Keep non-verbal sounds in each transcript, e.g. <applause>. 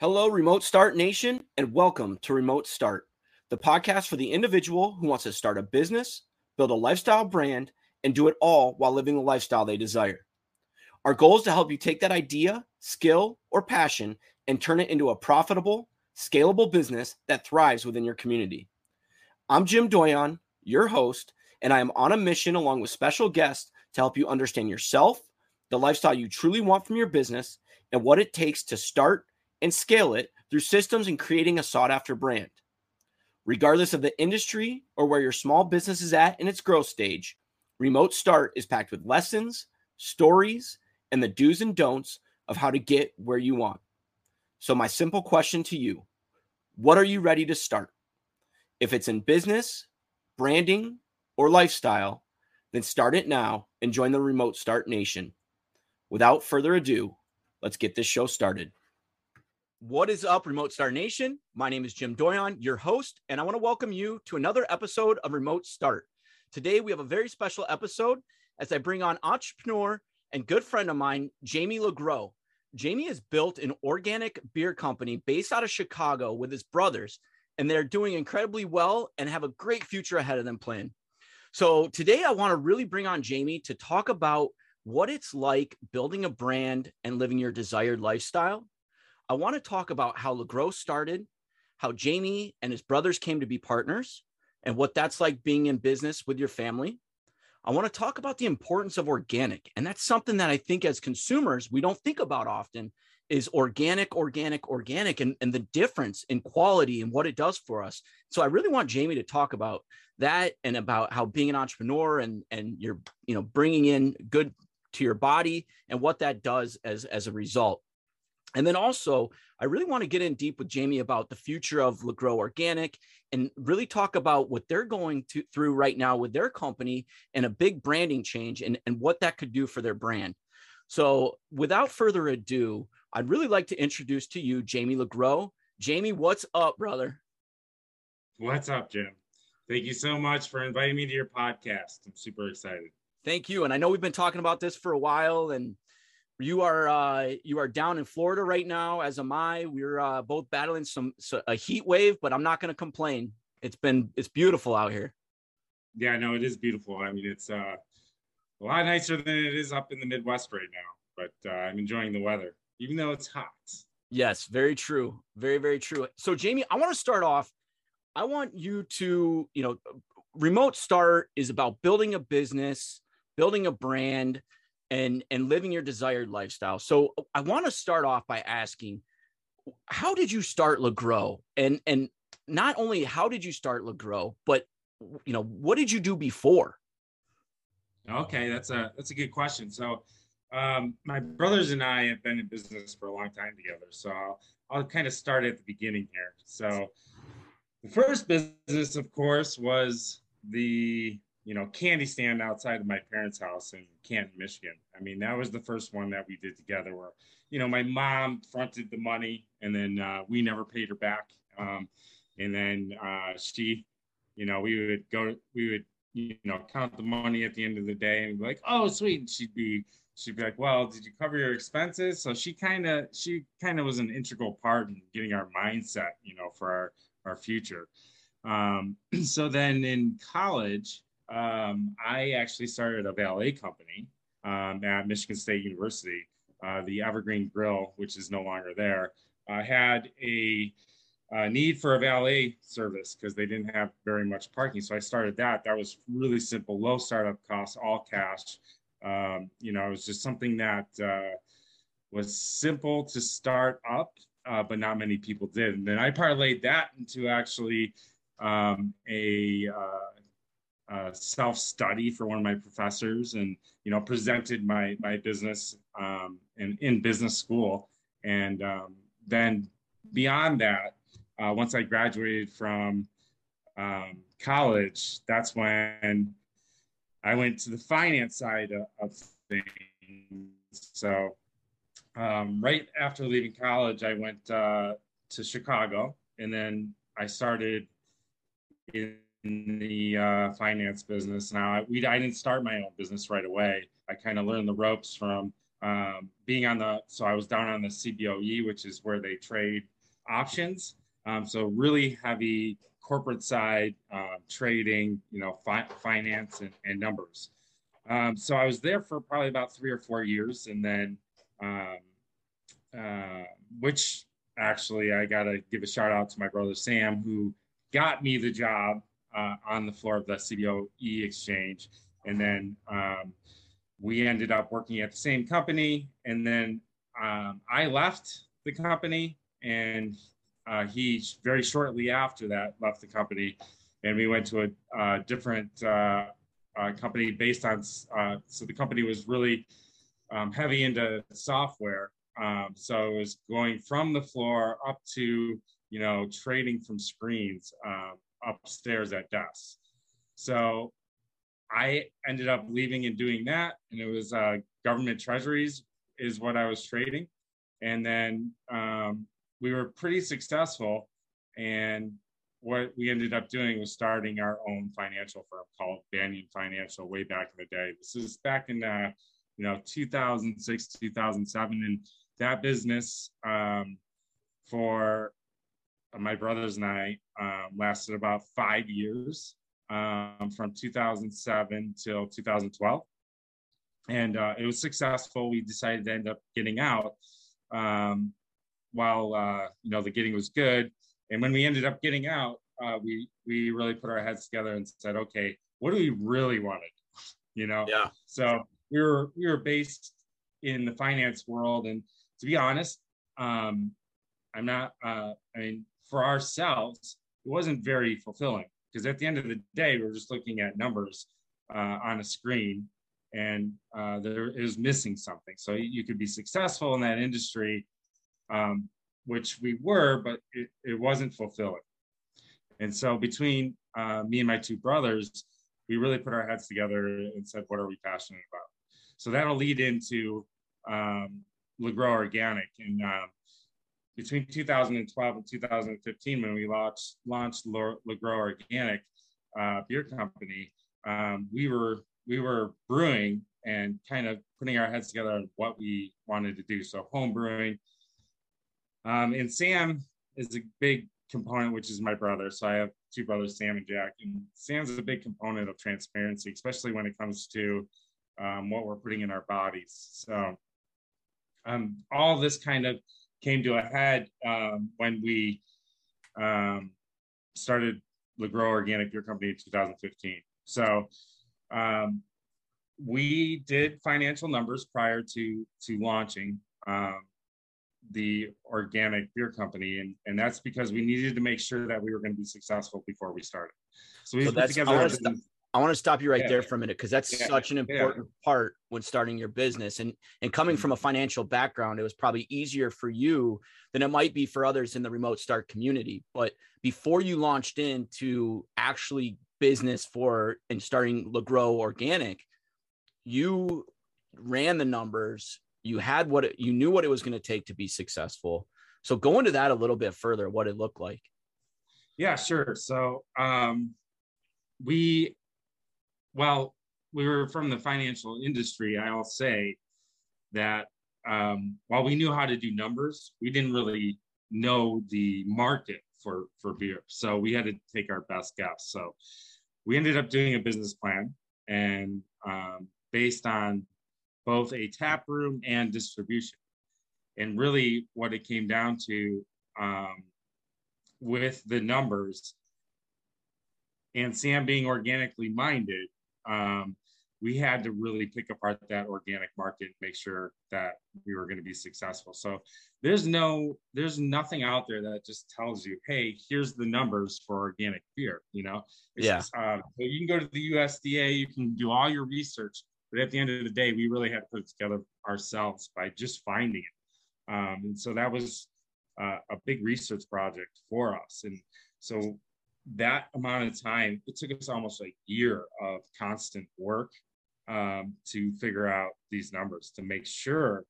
Hello, Remote Start Nation, and welcome to Remote Start, the podcast for the individual who wants to start a business, build a lifestyle brand, and do it all while living the lifestyle they desire. Our goal is to help you take that idea, skill, or passion and turn it into a profitable, scalable business that thrives within your community. I'm Jim Doyon, your host, and I am on a mission along with special guests to help you understand yourself, the lifestyle you truly want from your business, and what it takes to start and scale it through systems and creating a sought after brand. Regardless of the industry or where your small business is at in its growth stage, Remote Start is packed with lessons, stories, and the do's and don'ts of how to get where you want. So, my simple question to you what are you ready to start? If it's in business, branding, or lifestyle, then start it now and join the Remote Start Nation. Without further ado, let's get this show started. What is up, Remote Start Nation? My name is Jim Doyon, your host, and I want to welcome you to another episode of Remote Start. Today, we have a very special episode as I bring on entrepreneur and good friend of mine, Jamie LaGrow. Jamie has built an organic beer company based out of Chicago with his brothers, and they're doing incredibly well and have a great future ahead of them planned. So, today, I want to really bring on Jamie to talk about what it's like building a brand and living your desired lifestyle I want to talk about how LaGrow started, how Jamie and his brothers came to be partners, and what that's like being in business with your family. I want to talk about the importance of organic. And that's something that I think as consumers, we don't think about often is organic, organic, organic, and, and the difference in quality and what it does for us. So I really want Jamie to talk about that and about how being an entrepreneur and, and you're, you know, bringing in good to your body and what that does as, as a result. And then also, I really want to get in deep with Jamie about the future of LaGrow Organic and really talk about what they're going to, through right now with their company and a big branding change and, and what that could do for their brand. So, without further ado, I'd really like to introduce to you Jamie LaGrow. Jamie, what's up, brother? What's up, Jim? Thank you so much for inviting me to your podcast. I'm super excited. Thank you. And I know we've been talking about this for a while and you are uh, you are down in Florida right now, as am I. We're uh, both battling some so, a heat wave, but I'm not going to complain. It's been it's beautiful out here. Yeah, no, it is beautiful. I mean, it's uh, a lot nicer than it is up in the Midwest right now. But uh, I'm enjoying the weather, even though it's hot. Yes, very true. Very very true. So, Jamie, I want to start off. I want you to, you know, remote start is about building a business, building a brand and and living your desired lifestyle. So I want to start off by asking, how did you start LaGrow? And and not only how did you start LaGrow, but you know what did you do before? Okay, that's a that's a good question. So um, my brothers and I have been in business for a long time together. So I'll, I'll kind of start at the beginning here. So the first business, of course, was the you know, candy stand outside of my parents' house in Canton, Michigan. I mean, that was the first one that we did together where, you know, my mom fronted the money and then uh, we never paid her back. Um, and then uh, she, you know, we would go, we would, you know, count the money at the end of the day and be like, oh, sweet. And she'd be, she'd be like, well, did you cover your expenses? So she kind of, she kind of was an integral part in getting our mindset, you know, for our, our future. Um, <clears throat> so then in college, um, I actually started a valet company um, at Michigan State University. Uh, the Evergreen Grill, which is no longer there, uh, had a, a, need for a valet service because they didn't have very much parking. So I started that. That was really simple, low startup costs, all cash. Um, you know, it was just something that uh, was simple to start up, uh, but not many people did. And then I parlayed that into actually um, a uh, uh, self study for one of my professors, and you know presented my my business um, in in business school, and um, then beyond that, uh, once I graduated from um, college, that's when I went to the finance side of, of things. So um, right after leaving college, I went uh, to Chicago, and then I started in the uh, finance business. Now, I, we, I didn't start my own business right away. I kind of learned the ropes from um, being on the so I was down on the CBOE, which is where they trade options. Um, so really heavy corporate side uh, trading, you know, fi- finance and, and numbers. Um, so I was there for probably about three or four years, and then um, uh, which actually I got to give a shout out to my brother Sam who got me the job uh, on the floor of the CBOE exchange, and then um, we ended up working at the same company, and then um, I left the company, and uh, he very shortly after that left the company, and we went to a, a different uh, uh, company based on. Uh, so the company was really um, heavy into software, um, so it was going from the floor up to you know trading from screens. Um, upstairs at desks. So I ended up leaving and doing that, and it was uh, government treasuries is what I was trading, and then um, we were pretty successful. And what we ended up doing was starting our own financial firm called Banyan Financial way back in the day. This is back in uh, you know 2006 2007, and that business um, for my brothers and I um, lasted about five years um, from 2007 till 2012. And uh, it was successful. We decided to end up getting out um, while, uh, you know, the getting was good. And when we ended up getting out, uh, we, we really put our heads together and said, okay, what do we really want to do? <laughs> You know? Yeah. So we were, we were based in the finance world. And to be honest, um, I'm not, uh, I mean, for ourselves, it wasn't very fulfilling because at the end of the day, we're just looking at numbers uh, on a screen and uh, there is missing something. So you could be successful in that industry, um, which we were, but it, it, wasn't fulfilling. And so between uh, me and my two brothers, we really put our heads together and said, what are we passionate about? So that'll lead into um, LaGrow Organic. And um, between 2012 and 2015, when we launched launched LaGrow Organic uh, Beer Company, um, we were we were brewing and kind of putting our heads together on what we wanted to do. So home brewing. Um, and Sam is a big component, which is my brother. So I have two brothers, Sam and Jack. And Sam's a big component of transparency, especially when it comes to um, what we're putting in our bodies. So um, all this kind of came to a head um, when we um, started LaGrow Organic Beer Company in 2015. So um, we did financial numbers prior to to launching um, the organic beer company, and and that's because we needed to make sure that we were going to be successful before we started. So we so put together. I want to stop you right yeah. there for a minute because that's yeah. such an important yeah. part when starting your business. And and coming from a mm-hmm. financial background, it was probably easier for you than it might be for others in the remote start community. But before you launched into actually business for and starting LaGrow Organic, you ran the numbers. You had what it, you knew what it was going to take to be successful. So go into that a little bit further, what it looked like. Yeah, sure. So um, we well, we were from the financial industry. I'll say that um, while we knew how to do numbers, we didn't really know the market for for beer. So we had to take our best guess. So we ended up doing a business plan, and um, based on both a tap room and distribution. And really, what it came down to um, with the numbers and Sam being organically minded, um, we had to really pick apart that organic market and make sure that we were going to be successful. So there's no, there's nothing out there that just tells you, hey, here's the numbers for organic beer. You know, it's yeah. Just, um, so you can go to the USDA, you can do all your research, but at the end of the day, we really had to put it together ourselves by just finding it. Um, and so that was uh, a big research project for us. And so that amount of time, it took us almost a year of constant work um, to figure out these numbers to make sure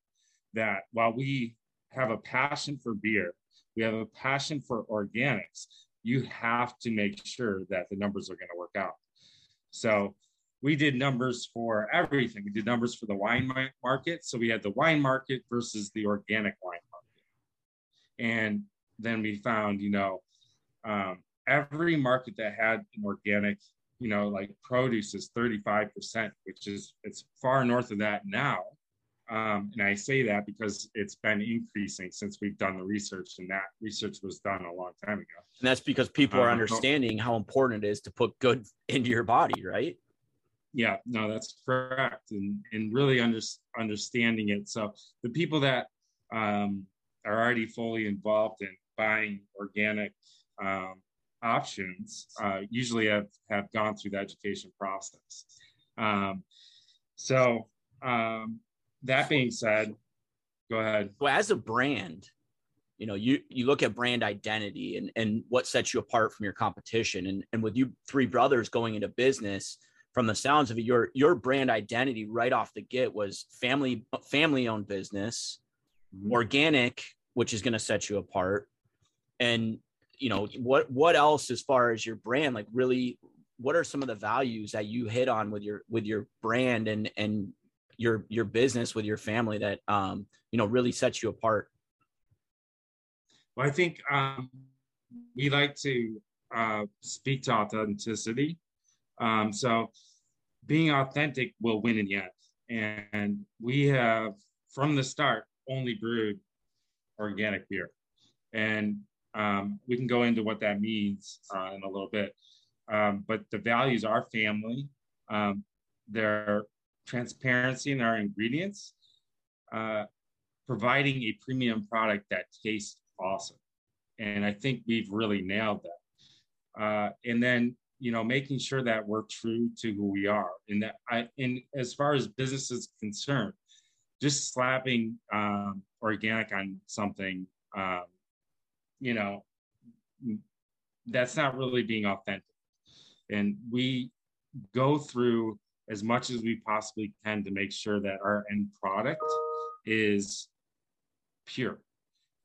that while we have a passion for beer, we have a passion for organics, you have to make sure that the numbers are going to work out. So we did numbers for everything. We did numbers for the wine market. So we had the wine market versus the organic wine market. And then we found, you know, um, every market that had an organic, you know, like produce is 35%, which is, it's far north of that now. Um, and I say that because it's been increasing since we've done the research, and that research was done a long time ago. And that's because people are uh, understanding how important it is to put good into your body, right? Yeah, no, that's correct, and and really under, understanding it. So the people that um, are already fully involved in buying organic um, options uh, usually have have gone through the education process. Um, so um, that being said, go ahead. Well, as a brand, you know, you you look at brand identity and and what sets you apart from your competition. And and with you three brothers going into business, from the sounds of it, your your brand identity right off the get was family family owned business, mm-hmm. organic, which is going to set you apart. And you know, what what else as far as your brand, like really what are some of the values that you hit on with your with your brand and and your your business with your family that um, you know really sets you apart? Well, I think um, we like to uh, speak to authenticity. Um, so being authentic will win in the end. And we have from the start only brewed organic beer. And um, we can go into what that means uh, in a little bit. Um, but the values are family, um, they're transparency in our ingredients, uh, providing a premium product that tastes awesome. And I think we've really nailed that. Uh, and then, you know, making sure that we're true to who we are. And that I, and as far as business is concerned, just slapping um, organic on something, um, you know, that's not really being authentic. And we go through as much as we possibly can to make sure that our end product is pure.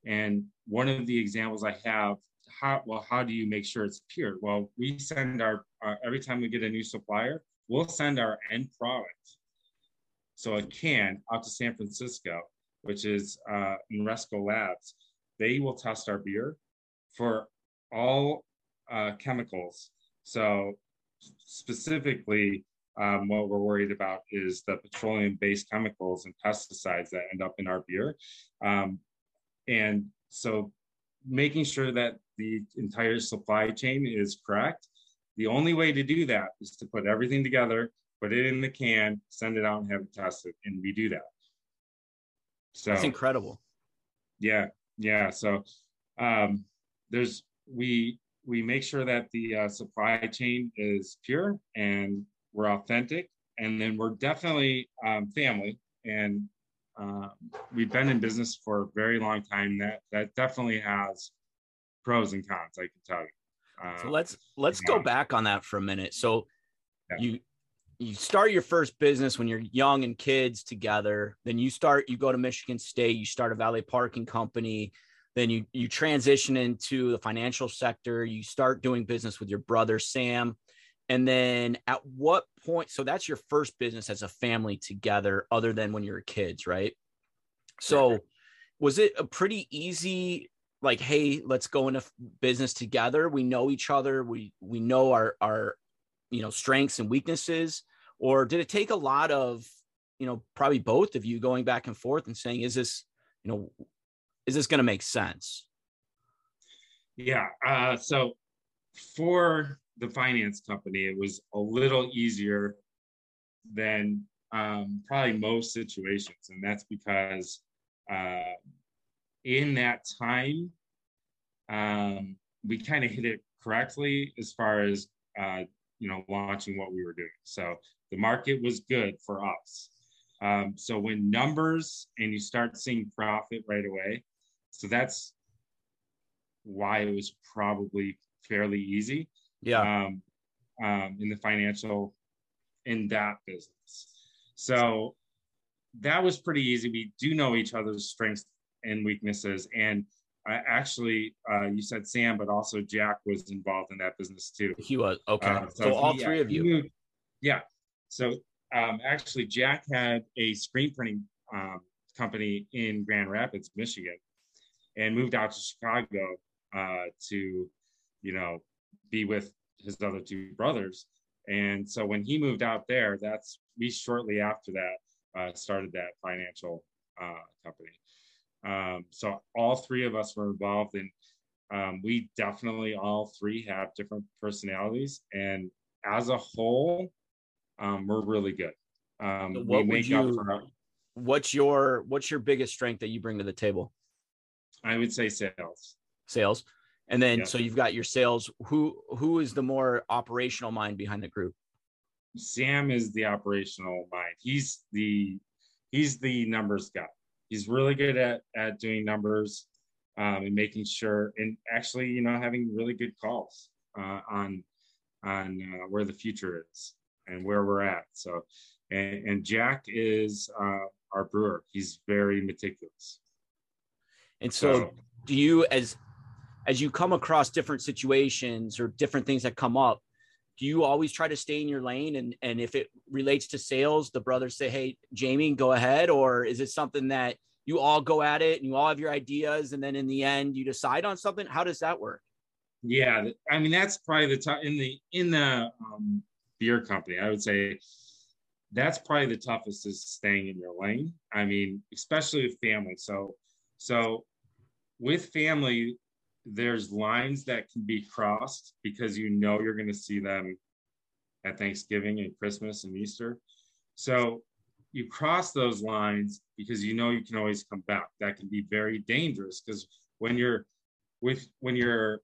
And one of the examples I have, how well, how do you make sure it's pure? Well, we send our uh, every time we get a new supplier, we'll send our end product, so a can, out to San Francisco, which is uh, Resco Labs. They will test our beer for all uh, chemicals. So specifically, um, what we're worried about is the petroleum-based chemicals and pesticides that end up in our beer. Um, and so making sure that the entire supply chain is correct. The only way to do that is to put everything together, put it in the can, send it out and have it tested. And we do that. So that's incredible. Yeah. Yeah. So um, there's, we, we make sure that the uh, supply chain is pure and we're authentic, and then we're definitely um, family. And uh, we've been in business for a very long time. That that definitely has pros and cons. I can tell you. Uh, so let's let's go back on that for a minute. So yeah. you you start your first business when you're young and kids together. Then you start you go to Michigan State. You start a valet parking company. Then you you transition into the financial sector. You start doing business with your brother Sam. And then at what point? So that's your first business as a family together, other than when you were kids, right? So was it a pretty easy, like, hey, let's go into business together? We know each other. We we know our our you know strengths and weaknesses, or did it take a lot of you know probably both of you going back and forth and saying, is this you know is this going to make sense? Yeah. Uh, so for the finance company, it was a little easier than um, probably most situations. And that's because uh, in that time, um, we kind of hit it correctly as far as, uh, you know, launching what we were doing. So the market was good for us. Um, so when numbers and you start seeing profit right away, so that's why it was probably fairly easy yeah um, um, in the financial in that business so that was pretty easy we do know each other's strengths and weaknesses and I actually uh, you said sam but also jack was involved in that business too he was okay uh, so, so, all he, three of you moved, yeah So um, actually, Jack had a screen printing um, company in Grand Rapids, Michigan, and moved out to Chicago uh, to, you know, be with his other two brothers. And so when he moved out there, that's we shortly after that uh, started that financial uh, company. Um, so all three of us were involved, and um, we definitely all three have different personalities, and as a whole, um, we're really good. Um, what would you? Our, what's your What's your biggest strength that you bring to the table? I would say sales. Sales, and then yeah. so you've got your sales. Who Who is the more operational mind behind the group? Sam is the operational mind. He's the he's the numbers guy he's really good at at doing numbers um, and making sure and actually you know having really good calls uh, on on uh, where the future is and where we're at. So and, and jack is uh, our brewer. He's very meticulous. And so, so do you as as you come across different situations or different things that come up do you always try to stay in your lane? And and if it relates to sales the brothers say hey jamie go ahead. Or is it something that you all go at it and you all have your ideas and then in the end you decide on something? How does that work? Yeah i mean that's probably the top in the in the um, beer company i would say that's probably the toughest is staying in your lane. I mean especially with family. So so with family there's lines that can be crossed because you know you're going to see them at Thanksgiving and Christmas and Easter. So you cross those lines because you know you can always come back. That can be very dangerous because when you're with when you're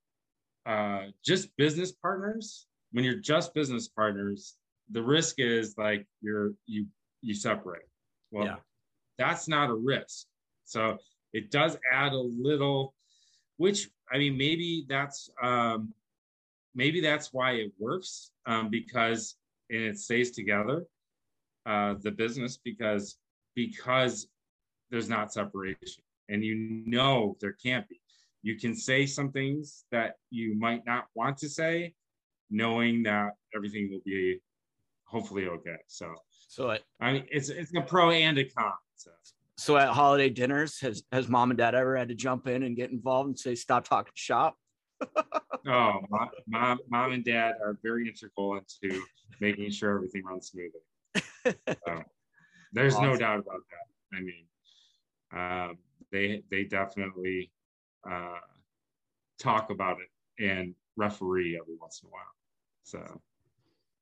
uh, just business partners, when you're just business partners, the risk is like you're you you separate. Well, yeah. that's not a risk. So it does add a little, which I mean, maybe that's um, maybe that's why it works um, because and it stays together, uh, the business because because there's not separation, and you know there can't be. You can say some things that you might not want to say, knowing that everything will be hopefully okay. So, so it, I mean, it's it's a pro and a con. So so at holiday dinners, has has mom and dad ever had to jump in and get involved and say, "Stop talking shop"? oh, mom, mom, mom and dad are very integral into making sure everything runs smoothly. So, there's awesome. no doubt about that. I mean, um, they they definitely uh, talk about it and referee every once in a while. So,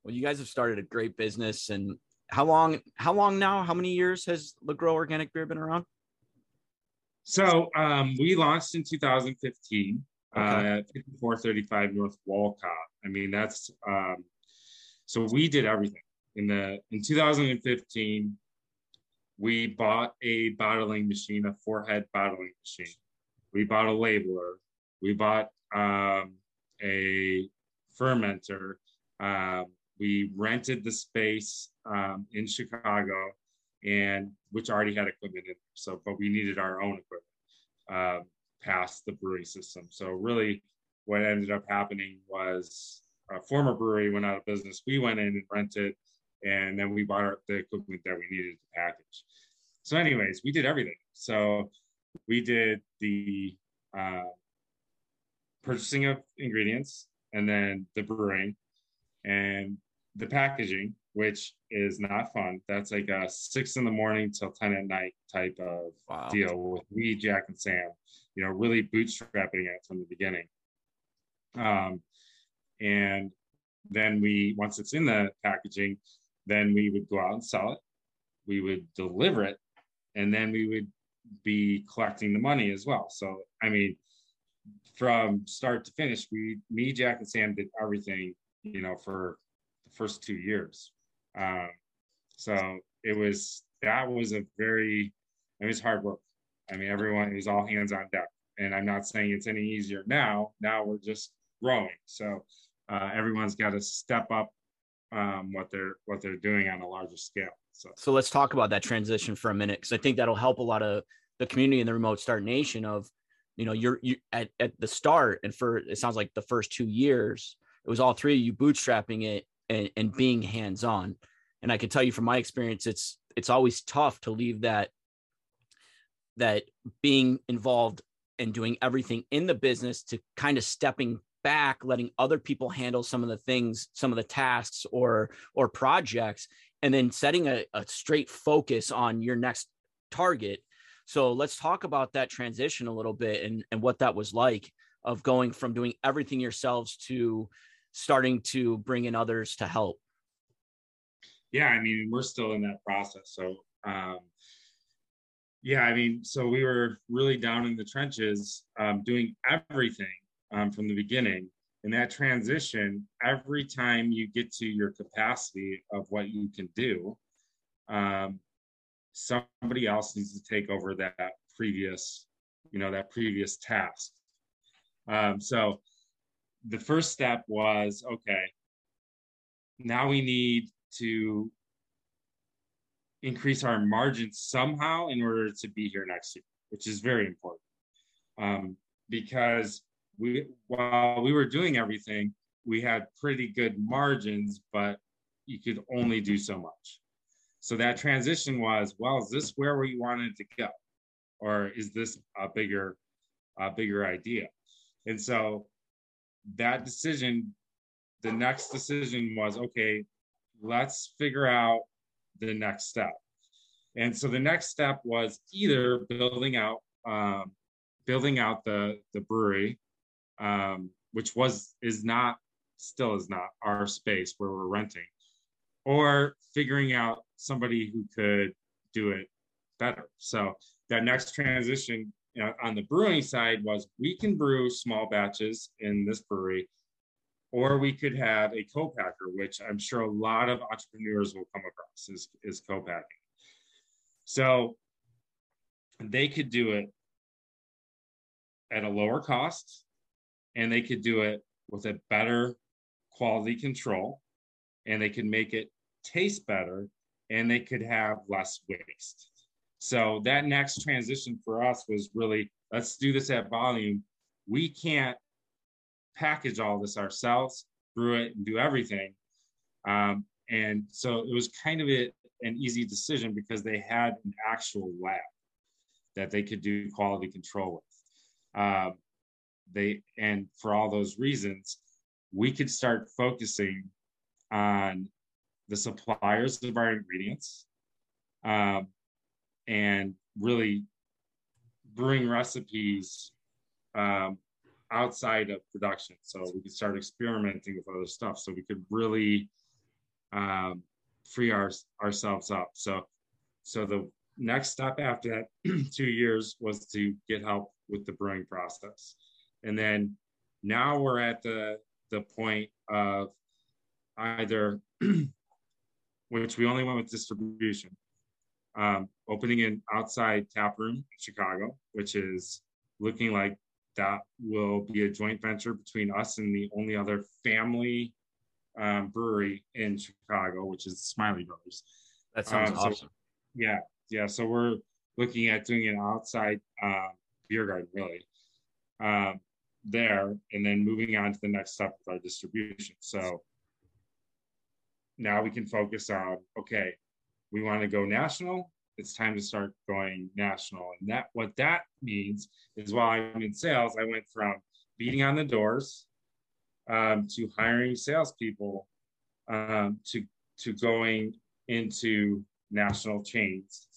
well, you guys have started a great business, and how long how long now? How many years has LaGrow organic beer been around? So um, we launched in 2015 okay. uh, at 5435 north wolcott. I mean that's um, so we did everything. In the in 2015 we bought a bottling machine a four-head bottling machine. We bought a labeler. We bought um, a fermenter um, we rented the space um, in Chicago, and which already had equipment in there. So, but we needed our own equipment uh, past the brewery system. So, really, what ended up happening was a former brewery went out of business. We went in and rented, and then we bought our, the equipment that we needed to package. So, anyways, we did everything. So, we did the uh, purchasing of ingredients and then the brewing and the packaging, which is not fun. That's like a six in the morning till 10 at night type of wow. deal with me, Jack, and Sam, you know, really bootstrapping it from the beginning. Um, and then we, once it's in the packaging, then we would go out and sell it. We would deliver it, and then we would be collecting the money as well. So, I mean, from start to finish, we, me, Jack, and Sam did everything, you know, for the first two years. Um, so it was that was a very it was hard work. I mean, everyone it was all hands on deck, and I'm not saying it's any easier now. Now we're just growing, so uh, everyone's got to step up um, what they're what they're doing on a larger scale. So, so let's talk about that transition for a minute because I think that'll help a lot of the community in the remote start nation of you know you're you at, at the start and for it sounds like the first two years it was all three of you bootstrapping it and, and being hands on. and I can tell you from my experience, it's it's always tough to leave that that being involved and doing everything in the business to kind of stepping back letting other people handle some of the things some of the tasks or or projects and then setting a, a straight focus on your next target so let's talk about that transition a little bit and, and what that was like of going from doing everything yourselves to starting to bring in others to help. Yeah i mean we're still in that process. So um, yeah i mean so we were really down in the trenches um, doing everything um, from the beginning. And that transition every time you get to your capacity of what you can do um, somebody else needs to take over that previous you know that previous task. Um, so the first step was okay now we need to increase our margins somehow in order to be here next year which is very important um, because we while we were doing everything, we had pretty good margins, but you could only do so much. So that transition was, well, is this where we wanted to go, or is this a bigger, a bigger idea? And so that decision, the next decision was, okay, let's figure out the next step. And so the next step was either building out, um, building out the the brewery um, which was is not still is not our space where we're renting, or figuring out somebody who could do it better. So that next transition you on the brewing side was we can brew small batches in this brewery, or we could have a co-packer, which I'm sure a lot of entrepreneurs will come across is, is co-packing. So they could do it at a lower cost and they could do it with a better quality control and they could make it taste better and they could have less waste. So that next transition for us was really let's do this at volume. We can't package all this ourselves, brew it, and do everything. Um, and so it was kind of a, an easy decision because they had an actual lab that they could do quality control with. Um, they and for all those reasons we could start focusing on the suppliers of our ingredients um, and really brewing recipes um, outside of production. So we could start experimenting with other stuff. So we could really um, free our, ourselves up. So so the next step after that <clears throat> two years was to get help with the brewing process. And then now we're at the the point of either <clears throat> which we only went with distribution um, opening an outside tap room in chicago which is looking like that will be a joint venture between us and the only other family um, brewery in chicago which is Smylie brothers that sounds um, awesome yeah yeah so we're looking at doing an outside uh, beer garden really um, there and then moving on to the next step with our distribution. So now we can focus on okay, we want to go national. It's time to start going national. And that what that means is while I'm in sales, I went from beating on the doors um, to hiring salespeople um, to to going into national chains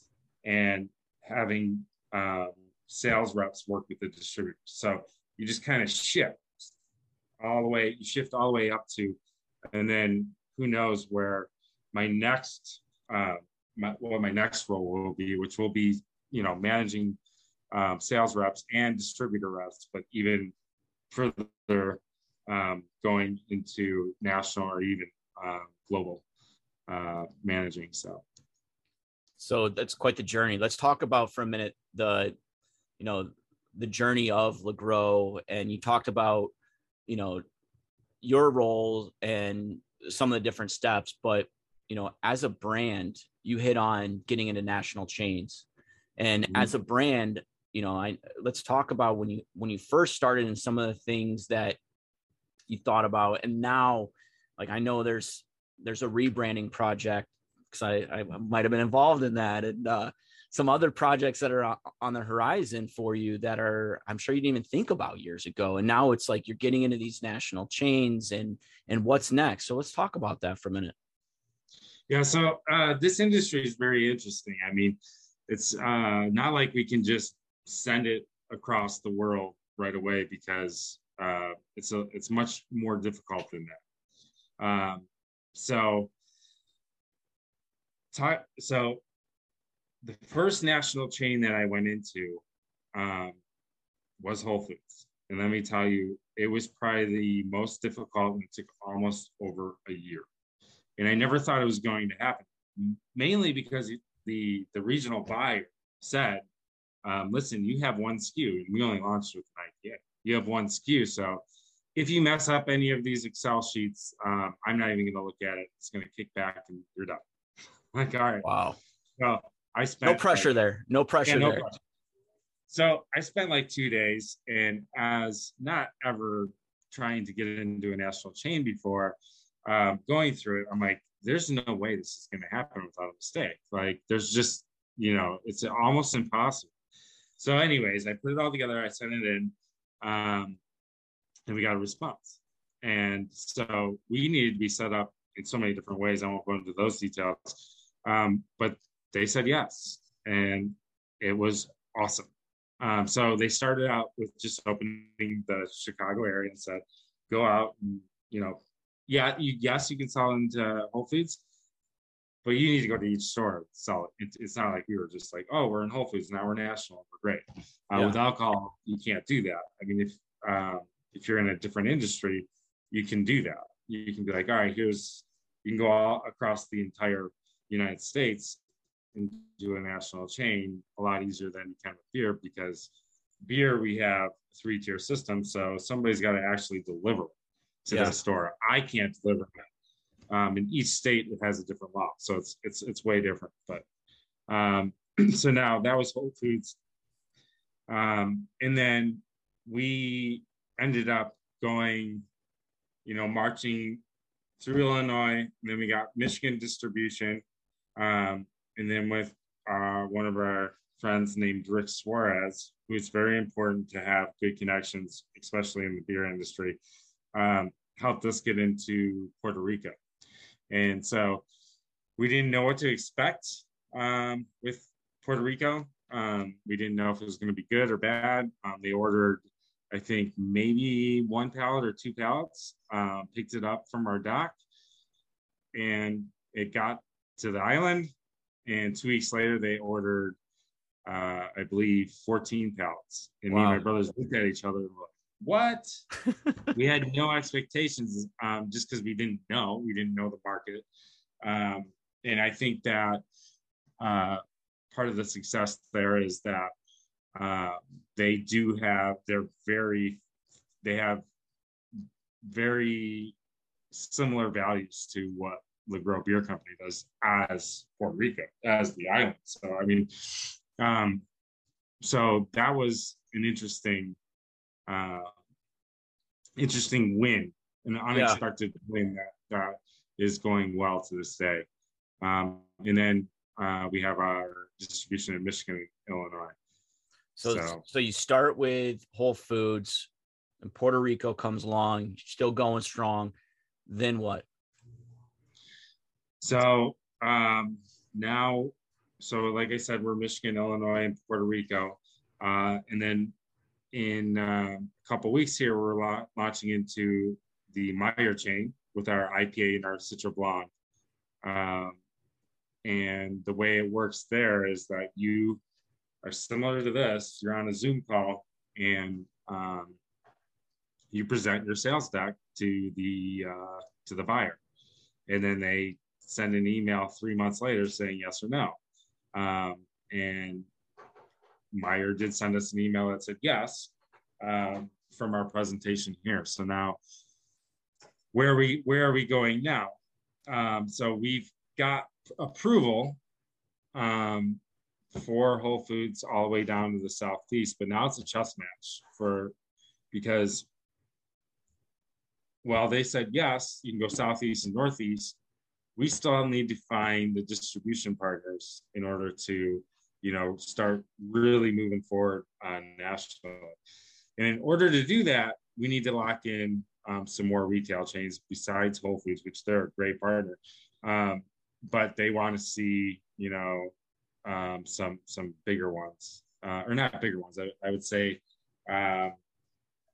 and having um, sales reps work with the distributors. So you just kind of shift all the way, you shift all the way up to, and then who knows where my next, uh, my, what my next role will be, which will be, you know, managing um, sales reps and distributor reps, but even further um, going into national or even uh, global uh, managing. So, so that's quite the journey. Let's talk about for a minute the, you know, the journey of LaGrow, and you talked about, you know, your role and some of the different steps. But you know, as a brand, you hit on getting into national chains, and mm-hmm. as a brand, you know, I let's talk about when you when you first started and some of the things that you thought about, and now, like I know there's there's a rebranding project because I, I might have been involved in that and uh, some other projects that are on the horizon for you that are I'm sure you didn't even think about years ago. And now it's like you're getting into these national chains and and what's next. So let's talk about that for a minute. Yeah, so uh, this industry is very interesting. I mean, it's uh, not like we can just send it across the world right away because uh, it's a it's much more difficult than that. Um, so, so the first national chain that I went into um, was Whole Foods, and let me tell you, it was probably the most difficult, and it took almost over a year. And I never thought it was going to happen, mainly because the the regional buyer said, um, "Listen, you have one SKU, and we only launched with an IPA. You have one SKU, so." If you mess up any of these Excel sheets, um, I'm not even going to look at it. It's going to kick back and you're done. <laughs> like, all right. Wow. So I spent no pressure like, there. No pressure yeah, no there. Pressure. So I spent like two days, and as not ever trying to get into a national chain before, um, going through it, I'm like, there's no way this is going to happen without a mistake. Like, there's just, you know, it's almost impossible. So, anyways, I put it all together. I sent it in, um, and we got a response. And so we needed to be set up in so many different ways. I won't go into those details. Um, but they said yes, and it was awesome. Um, so they started out with just opening the Chicago area and said, go out and you know, yeah, you yes, you can sell into Whole Foods, but you need to go to each store to sell it. It's, it's not like we were just like, oh, we're in Whole Foods now, we're national, we're great. Uh, yeah. With alcohol, you can't do that. I mean, if um, if you're in a different industry, you can do that. You can be like, all right, here's you can go all across the entire United States and do a national chain a lot easier than you can with beer because beer we have three tier system so somebody's got to actually deliver to yeah. the store. I can't deliver that um, in each state it has a different law so it's it's it's way different but um, <clears throat> so now that was whole foods. Um, and then we ended up going you know marching through illinois and then we got michigan distribution um, and then with uh, one of our friends named Rick Suarez, who it's very important to have good connections, especially in the beer industry, um, helped us get into Puerto Rico. And so we didn't know what to expect um, with Puerto Rico. Um, we didn't know if it was going to be good or bad. Um, they ordered, I think, maybe one pallet or two pallets, uh, picked it up from our dock, and it got to the island and two weeks later they ordered uh, I believe 14 pallets. And wow. me and my brothers looked at each other and were like, what? <laughs> we had no expectations um, just because we didn't know. We didn't know the market. Um, and I think that uh, part of the success there is that uh, they do have, they're very, they have very similar values to what LaGrow Beer Company does as Puerto Rico, as the island. So I mean, um, so that was an interesting, uh, interesting win, an unexpected yeah. win that that is going well to this day. Um, and then uh, we have our distribution in Michigan, Illinois. So, so, so you start with Whole Foods, and Puerto Rico comes along, still going strong. Then what? So um, now, so like I said, we're Michigan, Illinois, and Puerto Rico. Uh, and then in uh, a couple weeks here, we're la- launching into the Meijer chain with our IPA and our Citra Blonde. Um, and the way it works there is that you are similar to this. You're on a Zoom call and um, you present your sales deck to the uh, to the buyer, and then they send an email three months later saying yes or no. Um, and Meijer did send us an email that said yes um, from our presentation here. So now, where are we where are we going now? Um, so we've got approval um, for Whole Foods all the way down to the southeast, but now it's a chess match for because well they said yes, you can go southeast and northeast we still need to find the distribution partners in order to, you know, start really moving forward on national. And in order to do that, we need to lock in um, some more retail chains besides Whole Foods, which they're a great partner. Um, but they want to see, you know, um, some some bigger ones, uh, or not bigger ones. I, I would say, uh,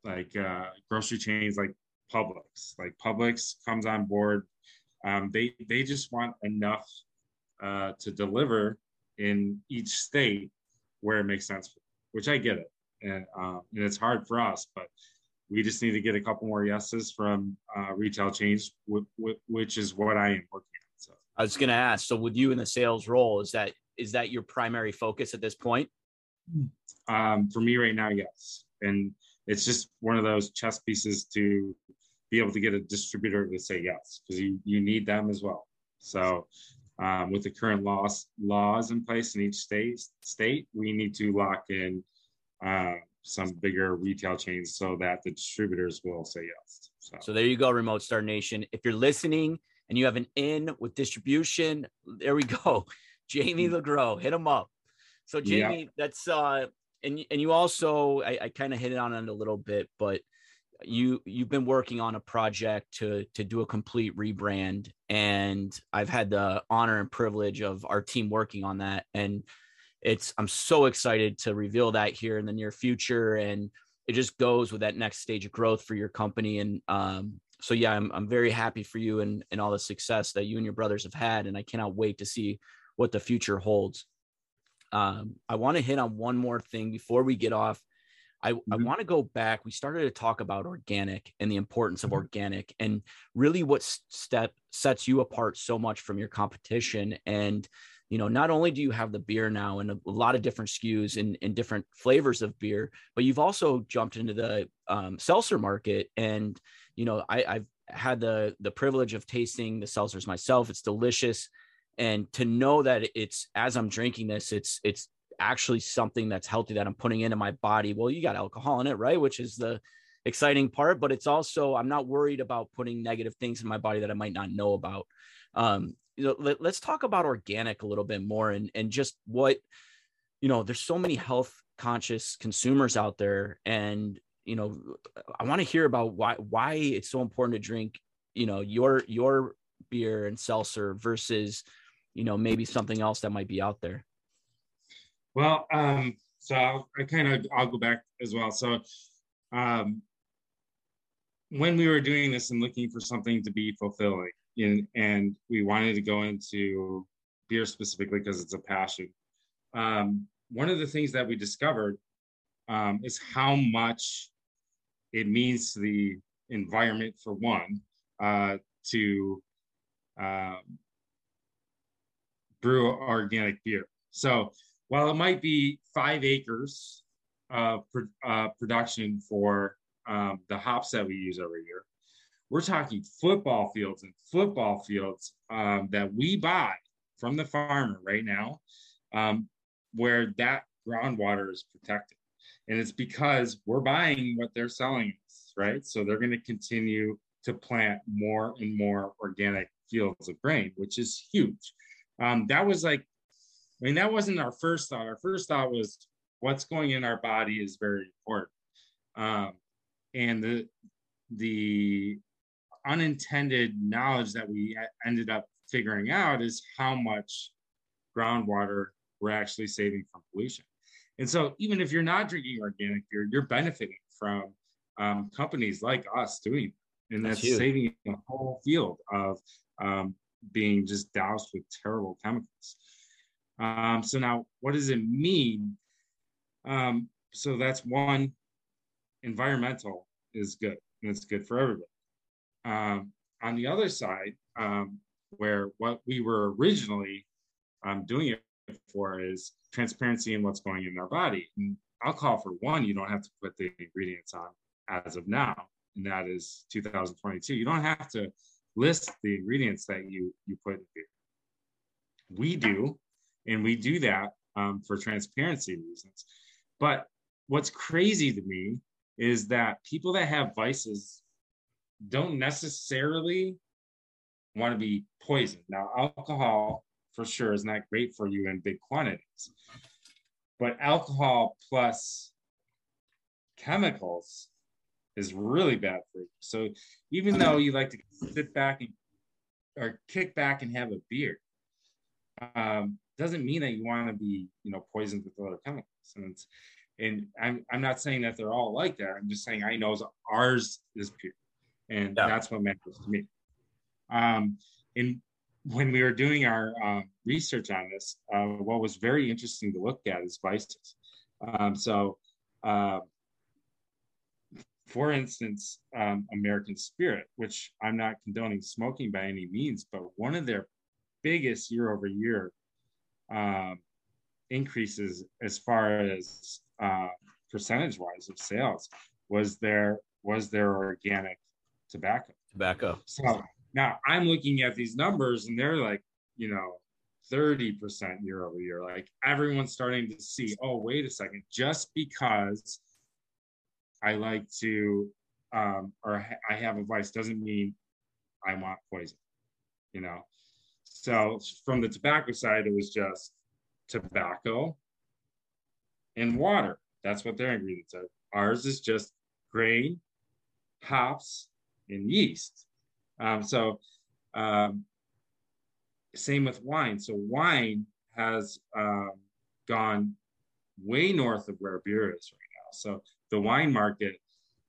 like uh, grocery chains like Publix. Like Publix comes on board. Um, they they just want enough uh, to deliver in each state where it makes sense, for, which I get it, and um, and it's hard for us, but we just need to get a couple more yeses from uh, retail chains, which is what I am working on. So I was going to ask. So with you in the sales role, is that is that your primary focus at this point? Um, for me right now, yes, and it's just one of those chess pieces to be able to get a distributor to say yes because you you need them as well. So. Um, with the current laws laws in place in each state, state we need to lock in uh, some bigger retail chains so that the distributors will say yes. So, so there you go, Remote Start Nation. If you're listening and you have an in with distribution, there we go. <laughs> Jamie mm. LaGrow, hit him up. So Jamie, yeah. that's uh and and you also I, I kind of hit it on it a little bit, but you you've been working on a project to to do a complete rebrand and I've had the honor and privilege of our team working on that and it's i'm so excited to reveal that here in the near future and it just goes with that next stage of growth for your company and um, so yeah I'm, I'm very happy for you and, and all the success that you and your brothers have had and i cannot wait to see what the future holds. Um, i want to hit on one more thing before we get off I, mm-hmm. I want to go back. We started to talk about organic and the importance of mm-hmm. organic and really what step sets you apart so much from your competition. And you know, not only do you have the beer now and a, a lot of different SKUs and, and, different flavors of beer, but you've also jumped into the um, seltzer market. And, you know, I, I've had the the privilege of tasting the seltzers myself. It's delicious. And to know that it's as I'm drinking this, it's it's actually something that's healthy that I'm putting into my body. Well, you got alcohol in it, right? Which is the exciting part, but it's also I'm not worried about putting negative things in my body that I might not know about. Um, you know, let, us talk about organic a little bit more and and just what you know. There's so many health conscious consumers out there, and you know, I want to hear about why why it's so important to drink. You know, your your beer and seltzer versus you know maybe something else that might be out there. Well, um, so I kind of I'll go back as well. So um, when we were doing this and looking for something to be fulfilling, in, and we wanted to go into beer specifically because it's a passion. Um, one of the things that we discovered um, is how much it means to the environment, for one, uh, to uh, brew organic beer. So while it might be five acres of uh, production for um, the hops that we use every year, we're talking football fields and football fields um, that we buy from the farmer right now, um, where that groundwater is protected. And it's because we're buying what they're selling us, right? So they're going to continue to plant more and more organic fields of grain, which is huge. Um, that was like, I mean, that wasn't our first thought. Our first thought was what's going in our body is very important. Um, and the the unintended knowledge that we ended up figuring out is how much groundwater we're actually saving from pollution. And so, even if you're not drinking organic beer, you're benefiting from um, companies like us doing that. And that's, that's saving a whole field of um, being just doused with terrible chemicals. Um, so, now what does it mean? Um, so, that's one environmental is good and it's good for everybody. Um, on the other side, um, where what we were originally um, doing it for is transparency in what's going in our body. And alcohol, for one, you don't have to put the ingredients on as of now, and that is 2022. You don't have to list the ingredients that you you put in beer. We do, and we do that um, for transparency reasons. But what's crazy to me is that people that have vices don't necessarily want to be poisoned. Now, alcohol for sure is not great for you in big quantities, but alcohol plus chemicals is really bad for you. So even though you like to sit back and or kick back and have a beer, um, doesn't mean that you want to be, you know, poisoned with other chemicals. And it's, and I'm I'm not saying that they're all like that. I'm just saying I know ours is pure, and yeah. that's what matters to me. Um, and when we were doing our um, research on this, uh, what was very interesting to look at is vices. Um, so, uh, for instance, um, American Spirit, which I'm not condoning smoking by any means, but one of their biggest year over year um, increases as far as uh, percentage wise of sales was there was there organic tobacco. Tobacco. So now I'm looking at these numbers and they're like, you know, 30% year over year. Like everyone's starting to see, oh, wait a second, just because I like to um, or I have a vice doesn't mean I want poison, you know. So from the tobacco side, it was just tobacco and water. That's what their ingredients are. Ours is just grain, hops, and yeast. Um, so um, same with wine. So wine has um, gone way north of where beer is right now. So the wine market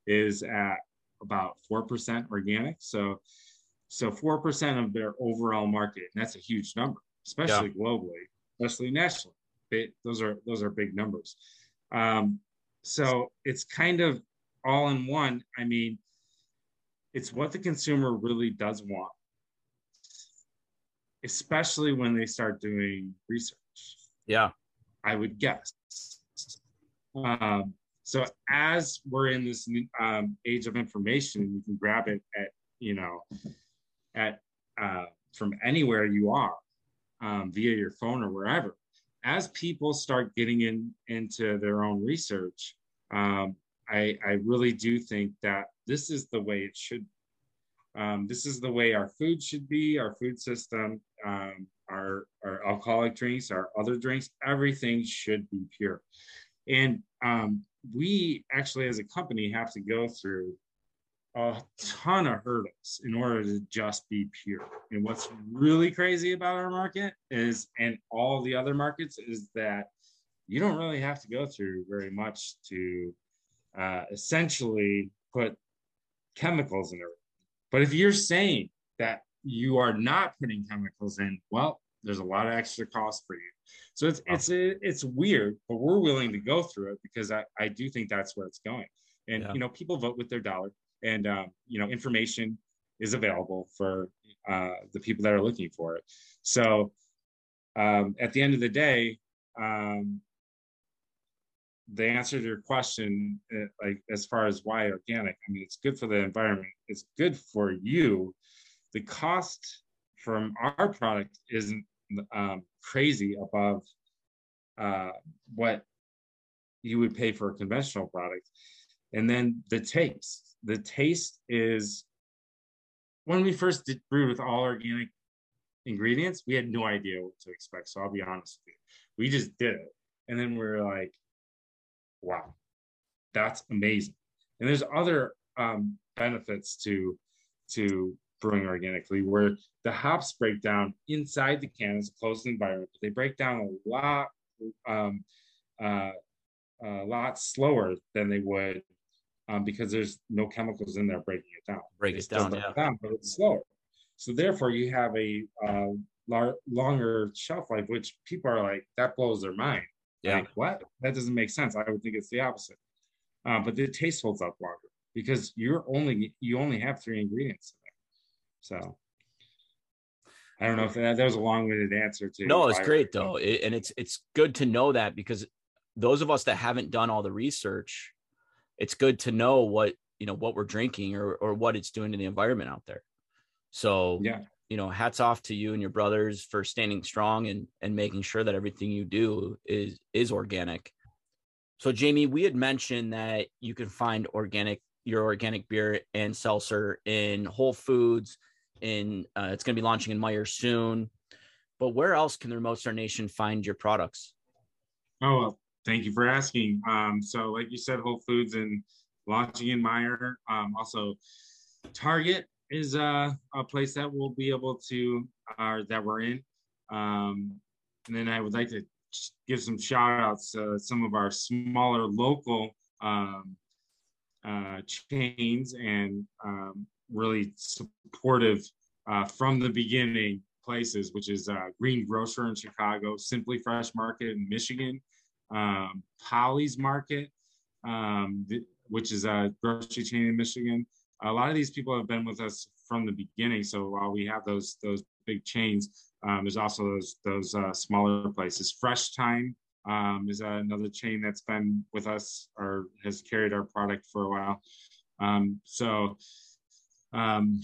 is at about four percent organic. So so four percent of their overall market, and that's a huge number, especially yeah. globally, especially nationally. They, those are those are big numbers. Um, so it's kind of all in one. I mean, it's what the consumer really does want, especially when they start doing research. Yeah, I would guess. Um, so as we're in this um, age of information, you can grab it at you know at uh, from anywhere you are um, via your phone or wherever. As people start getting in into their own research, um, I, I really do think that this is the way it should. Um, this is the way our food should be, our food system, um, our, our alcoholic drinks, our other drinks, everything should be pure. And um, we actually, as a company, have to go through a ton of hurdles in order to just be pure. And what's really crazy about our market is, and all the other markets, is that you don't really have to go through very much to uh, essentially put chemicals in it. But if you're saying that you are not putting chemicals in, well, there's a lot of extra cost for you. So it's it's it's weird, but we're willing to go through it because I, I do think that's where it's going. And yeah. you know, people vote with their dollar and um, you know information is available for uh, the people that are looking for it. So um, at the end of the day um, the answer to your question uh, like as far as why organic i mean it's good for the environment. It's good for you. The cost from our product isn't um, crazy above uh, what you would pay for a conventional product. And then the taste the taste is when we first did brewed with all organic ingredients, we had no idea what to expect. So I'll be honest with you. We just did it. And then we are like, wow, that's amazing. And there's other um, benefits to to brewing organically where the hops break down inside the can as a closed environment, but they break down a lot um, uh, a lot slower than they would um, because there's no chemicals in there breaking it down. Break it down, yeah. down, but it's slower. So therefore, you have a uh, lar- longer shelf life, which people are like, that blows their mind. Yeah. Like, what? That doesn't make sense. I would think it's the opposite. Uh, but the taste holds up longer because you're only you only have three ingredients in there. So I don't know if that, that was a long-winded answer to. No, it's great though, it, and it's it's good to know that because those of us that haven't done all the research it's good to know what you know what we're drinking or or what it's doing to the environment out there so yeah you know hats off to you and your brothers for standing strong and and making sure that everything you do is is organic so jamie we had mentioned that you can find organic your organic beer and seltzer in whole foods in uh, it's going to be launching in Meijer soon. But where else can the Remote Start Nation find your products? Oh, well, thank you for asking. Um, so, like you said, Whole Foods and launching in Meijer. Um, also, Target is uh, a place that we'll be able to, uh, that we're in. Um, and then I would like to give some shout outs to some of our smaller local um, uh, chains and um, really supportive uh, from the beginning places, which is uh, Green Grocer in Chicago, Simply Fresh Market in Michigan, um, Polly's Market, um, which is a grocery chain in Michigan. A lot of these people have been with us from the beginning. So while we have those those big chains, um, there's also those those uh, smaller places. Fresh Thyme um, is another chain that's been with us or has carried our product for a while. Um, so, um,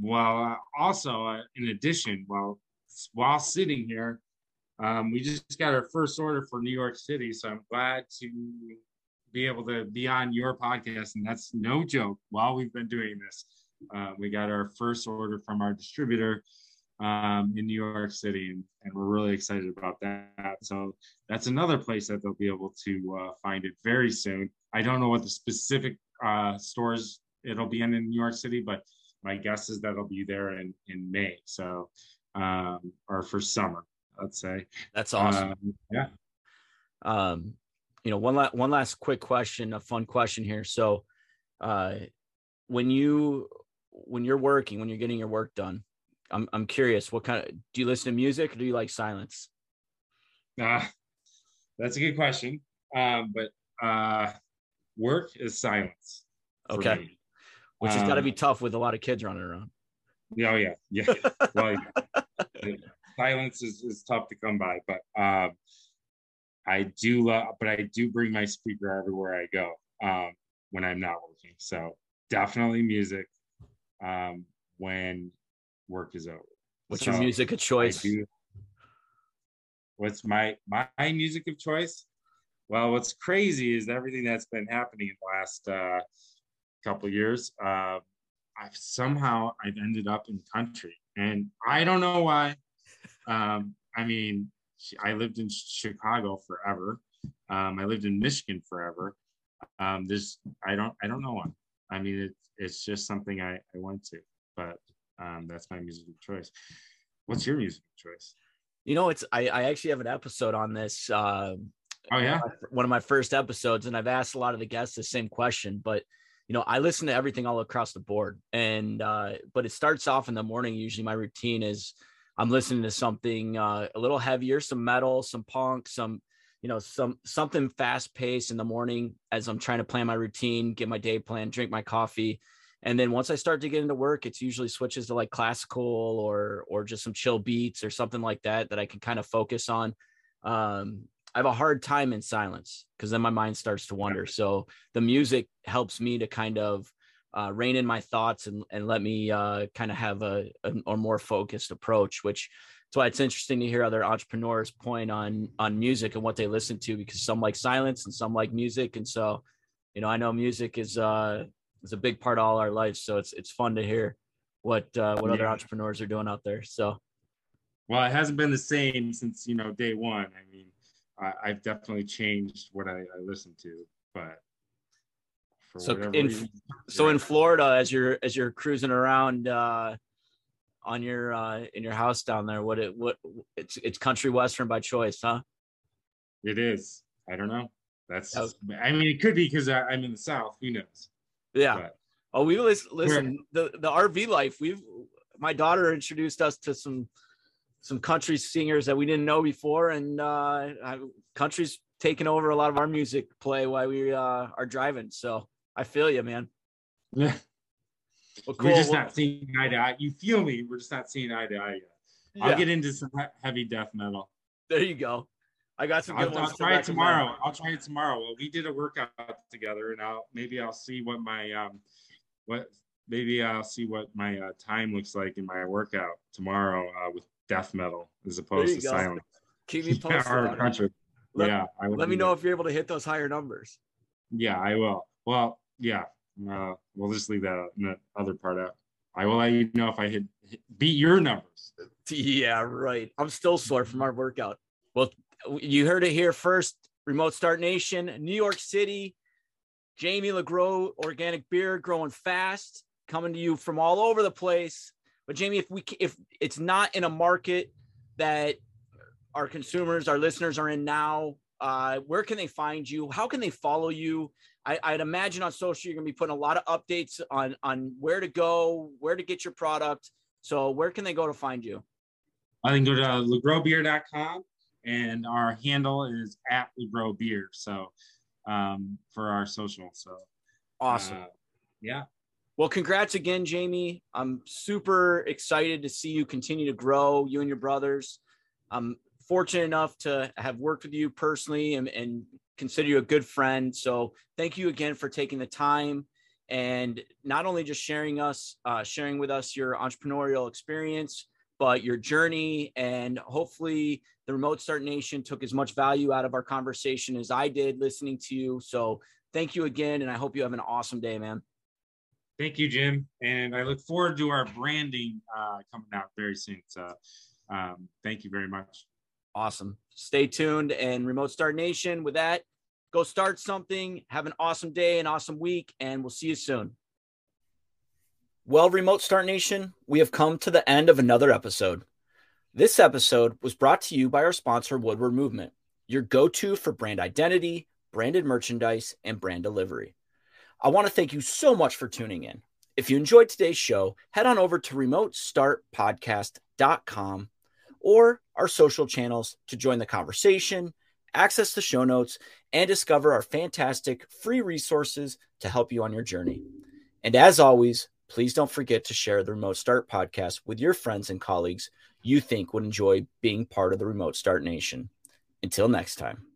while uh, also uh, in addition, while while sitting here, um, we just got our first order for New York City. So I'm glad to be able to be on your podcast, and that's no joke. While we've been doing this, uh, we got our first order from our distributor um, in New York City, and, and, we're really excited about that. So that's another place that they'll be able to uh, find it very soon. I don't know what the specific uh, stores it'll be in in New York City, but my guess is that it'll be there in in May. So um, or for summer, let's say. That's awesome. Um, yeah. Um, you know, one last one last quick question, a fun question here. So, uh, when you when you're working, when you're getting your work done, I'm I'm curious. What kind of do you listen to music or do you like silence? Uh, that's a good question. Um, but uh, work is silence. Okay. Which has got to be um, tough with a lot of kids running around. Oh yeah, yeah. <laughs> well, yeah. Silence is, is tough to come by, but um, I do love. But I do bring my speaker everywhere I go um, when I'm not working. So definitely music. Um, when work is over. What's so your music of choice? Do, what's my my music of choice? Well, what's crazy is everything that's been happening in the last uh, couple years. Uh, I've somehow I've ended up in country, and I don't know why. Um, I mean, I lived in Chicago forever. Um, I lived in Michigan forever. Um, there's I don't I don't know why. I mean, it's it's just something I, I went to, but um, that's my musical choice. What's your musical choice? You know, it's I, I actually have an episode on this. Uh, oh yeah, one of my first episodes, and I've asked a lot of the guests the same question. But you know, I listen to everything all across the board, and uh, but it starts off in the morning. Usually, my routine is I'm listening to something uh, a little heavier, some metal, some punk, some you know some something fast paced in the morning as I'm trying to plan my routine, get my day plan, drink my coffee. And then once i start to get into work it's usually switches to like classical or or just some chill beats or something like that that i can kind of focus on. Um i have a hard time in silence because then my mind starts to wander. So the music helps me to kind of uh, rein in my thoughts and, and let me uh, kind of have a, a, a more focused approach which that's why it's interesting to hear other entrepreneurs point on on music and what they listen to because some like silence and some like music and so you know i know music is uh is a big part of all our lives. So it's it's fun to hear what uh, what yeah. other entrepreneurs are doing out there. So, well, it hasn't been the same since you know day one. I mean, I, have definitely changed what I, I listen to, but so in reason, so yeah. in Florida, as you're as you're cruising around uh, on your uh, in your house down there, what it what it's it's country western by choice, huh? It is. I don't know. That's. I mean, it could be because I'm in the South. Who knows? Yeah. But, oh, we listen. Listen, the the RV life. We've my daughter introduced us to some some country singers that we didn't know before, and uh, country's taking over a lot of our music play while we uh, are driving. So I feel you, man. Yeah. Well, cool. We're just well, not seeing eye to eye. You feel me? We're just not seeing eye to eye yet. I'll get into some heavy death metal. There you go. I got some good I'll, ones. I'll try it tomorrow. I'll try it tomorrow. Well, we did a workout together, and I'll maybe I'll see what my um, what maybe I'll see what my uh, time looks like in my workout tomorrow uh, with death metal as opposed to go. silence. Keep me <laughs> posted. yeah, let, yeah let me know if you're able to hit those higher numbers. Yeah, I will. Well, yeah, uh, we'll just leave that other part out. I will let you know if I hit, hit beat your numbers. Yeah, right. I'm still sore from our workout. Well, you heard it here first. Remote Start Nation, New York City. Jamie LaGrow organic beer growing fast, coming to you from all over the place. But Jamie, if we if it's not in a market that our consumers, our listeners are in now, uh, where can they find you? How can they follow you? I, would imagine on social you're gonna be putting a lot of updates on on where to go, where to get your product. So where can they go to find you? I can go to lagrowbeer.com and our handle is at lagrowbeer. So um, for our social. So awesome. Uh, yeah. Well, congrats again, Jamie. I'm super excited to see you continue to grow, you and your brothers. I'm fortunate enough to have worked with you personally and, and consider you a good friend. So thank you again for taking the time and not only just sharing us, uh, sharing with us your entrepreneurial experience, but your journey. And hopefully, the Remote Start Nation took as much value out of our conversation as I did listening to you. So thank you again. And I hope you have an awesome day, man. Thank you, Jim. And I look forward to our branding uh, coming out very soon. So um, thank you very much. Awesome. Stay tuned and Remote Start Nation. With that, go start something. Have an awesome day, an awesome week, and we'll see you soon. Well, Remote Start Nation, we have come to the end of another episode. This episode was brought to you by our sponsor, Woodward Movement, your go to for brand identity, branded merchandise, and brand delivery. I want to thank you so much for tuning in. If you enjoyed today's show, head on over to remotestartpodcast.com or our social channels to join the conversation, access the show notes, and discover our fantastic free resources to help you on your journey. And as always, please don't forget to share the Remote Start podcast with your friends and colleagues you think would enjoy being part of the Remote Start Nation. Until next time.